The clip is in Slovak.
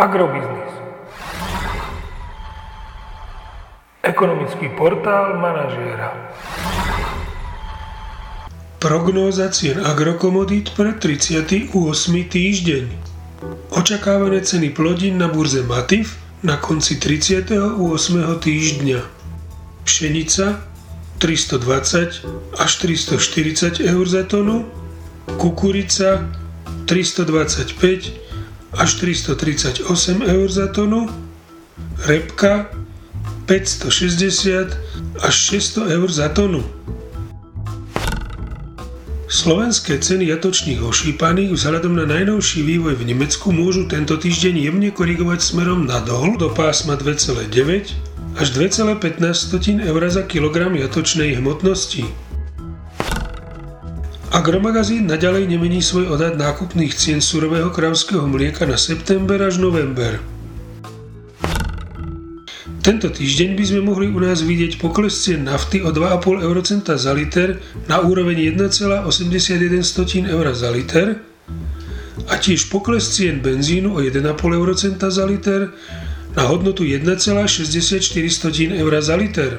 Agrobiznis. Ekonomický portál manažéra. Prognóza cien agrokomodít pre 38. týždeň. Očakávané ceny plodín na burze Matif na konci 38. týždňa. Pšenica 320 až 340 eur za tonu, kukurica 325 až 338 eur za tonu, repka 560 až 600 eur za tonu. Slovenské ceny jatočných ošípaných vzhľadom na najnovší vývoj v Nemecku môžu tento týždeň jemne korigovať smerom nadol do pásma 2,9 až 2,15 eur za kilogram jatočnej hmotnosti. Agromagazín naďalej nemení svoj odhad nákupných cien surového kravského mlieka na september až november. Tento týždeň by sme mohli u nás vidieť pokles cien nafty o 2,5 eurocenta za liter na úroveň 1,81 eur za liter a tiež pokles cien benzínu o 1,5 eurocenta za liter na hodnotu 1,64 eur za liter.